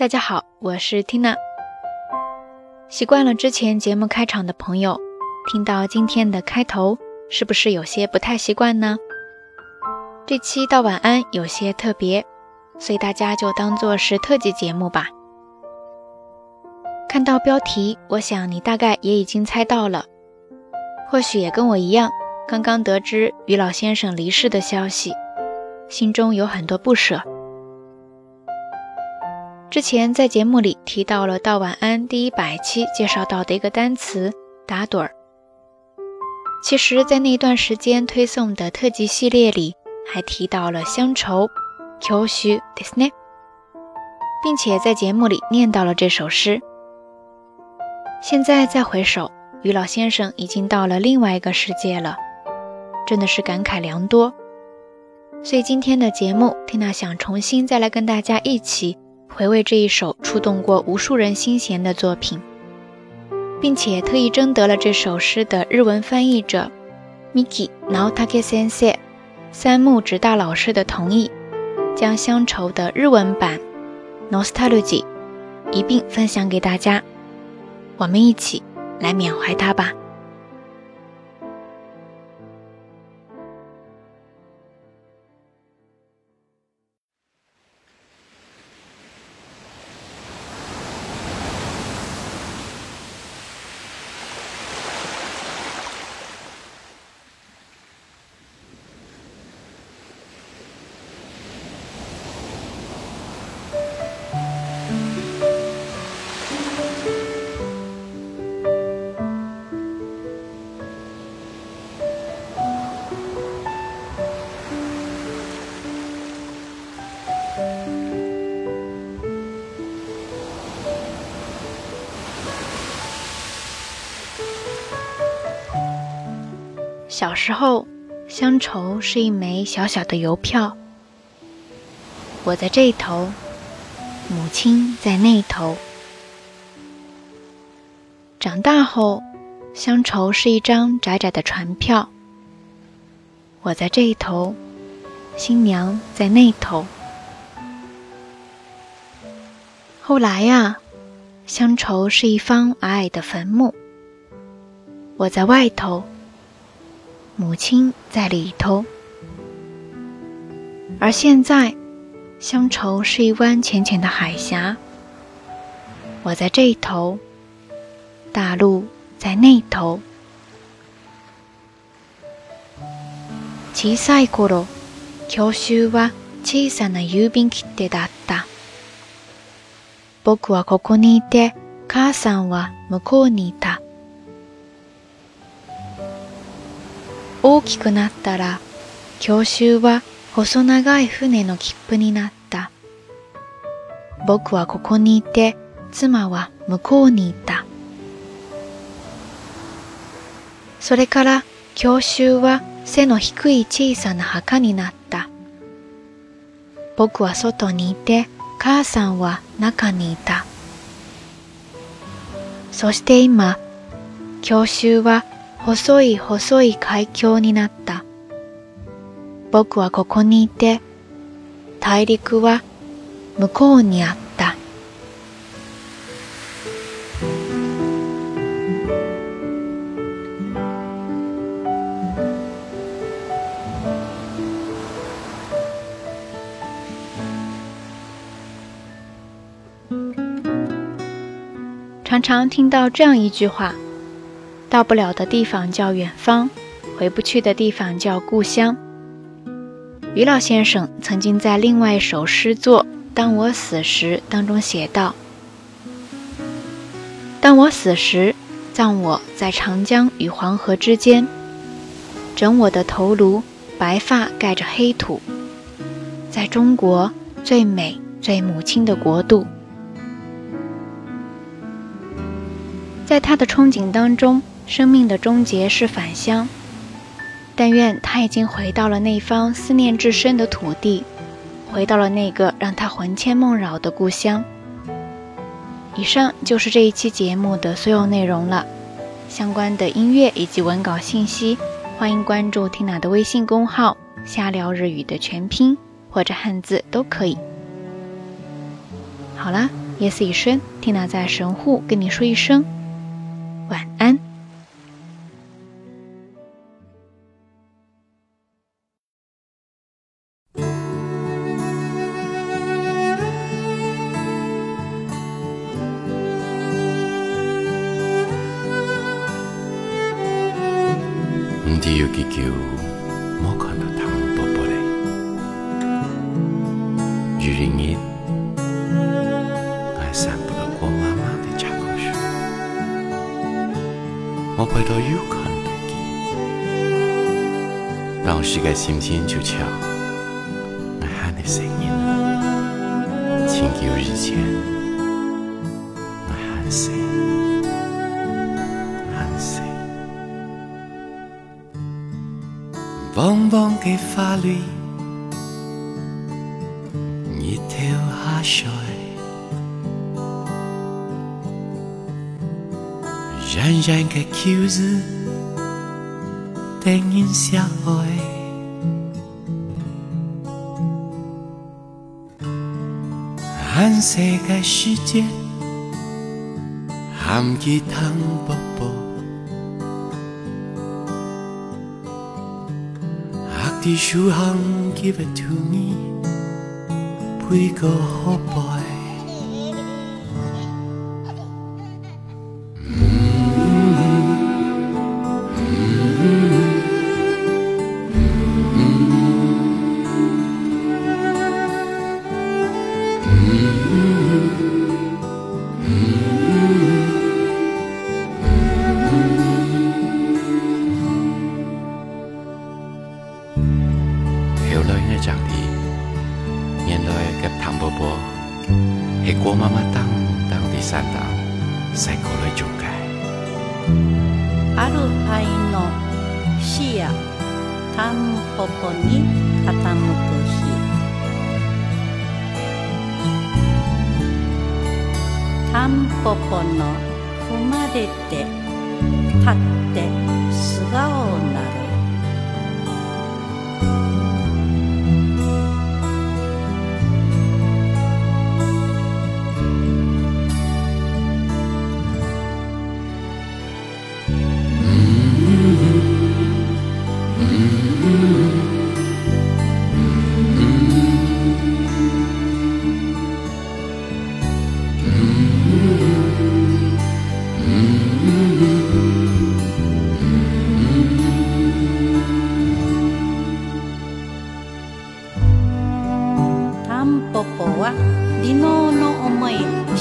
大家好，我是 Tina。习惯了之前节目开场的朋友，听到今天的开头，是不是有些不太习惯呢？这期道晚安有些特别，所以大家就当做是特辑节目吧。看到标题，我想你大概也已经猜到了，或许也跟我一样，刚刚得知于老先生离世的消息，心中有很多不舍。之前在节目里提到了《道晚安》第一百期介绍到的一个单词“打盹儿”。其实，在那一段时间推送的特辑系列里，还提到了乡愁“秋 ”，Disney，并且在节目里念到了这首诗。现在再回首，于老先生已经到了另外一个世界了，真的是感慨良多。所以今天的节目，缇娜想重新再来跟大家一起。回味这一首触动过无数人心弦的作品，并且特意征得了这首诗的日文翻译者 Miki n o t s n k e i 生、三木直大老师的同意，将《乡愁》的日文版《Nostalgia》一并分享给大家。我们一起来缅怀他吧。小时候，乡愁是一枚小小的邮票。我在这头，母亲在那头。长大后，乡愁是一张窄窄的船票。我在这头，新娘在那头。后来呀，乡愁是一方矮矮的坟墓，我在外头。母亲在里头，而现在，乡愁是一湾浅浅的海峡，我在这头，大陆在那头。小さい頃、教習は小さな郵便切手だった。僕はここにいて、母さんは向こうにいた。大きくなったら教愁は細長い船の切符になった僕はここにいて妻は向こうにいたそれから教愁は背の低い小さな墓になった僕は外にいて母さんは中にいたそして今教愁は細い細い海峡になった。僕はここにいて、大陸は向こうにあった。常常听到这样一句话。到不了的地方叫远方，回不去的地方叫故乡。于老先生曾经在另外一首诗作《当我死时》当中写道：“当我死时，葬我在长江与黄河之间，枕我的头颅，白发盖着黑土，在中国最美最母亲的国度。”在他的憧憬当中。生命的终结是返乡，但愿他已经回到了那方思念至深的土地，回到了那个让他魂牵梦绕的故乡。以上就是这一期节目的所有内容了。相关的音乐以及文稿信息，欢迎关注缇娜的微信公号“瞎聊日语”的全拼或者汉字都可以。好了，夜色已深，缇娜在神户跟你说一声晚安。有几久没看到他们伯伯嘞？有天日还散步到郭妈妈那家去，没碰到有看到他。当时个心情就强，那喊的声音请求日见，那喊声。茫茫给法律，日头下水，冉冉给秋日，灯影相爱。安息的世界，含饴糖宝宝。这首歌给不给你，不一个好报。长的，原来给唐伯伯，系郭妈妈当当第三当，细个来做嘅。あるパイの死やタンポポに傾く日タンポポの踏まれて立って素顔の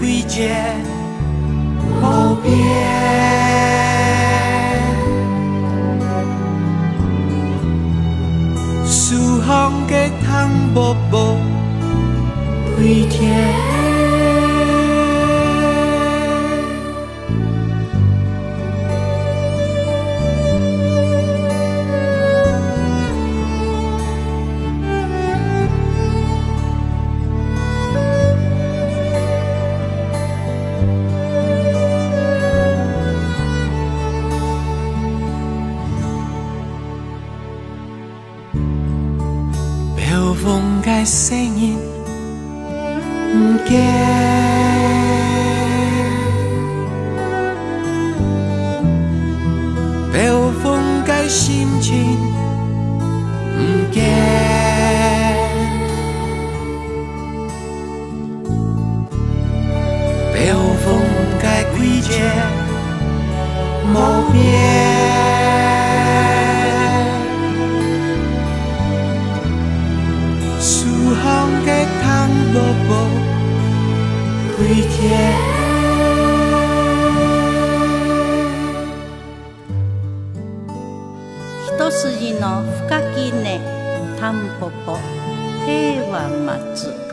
挥剑，无边。四方皆汤薄薄，飞天。唔惊，暴风嘅心情唔惊。嘅碳波波ひと一筋の深き根タンポポ平和待つ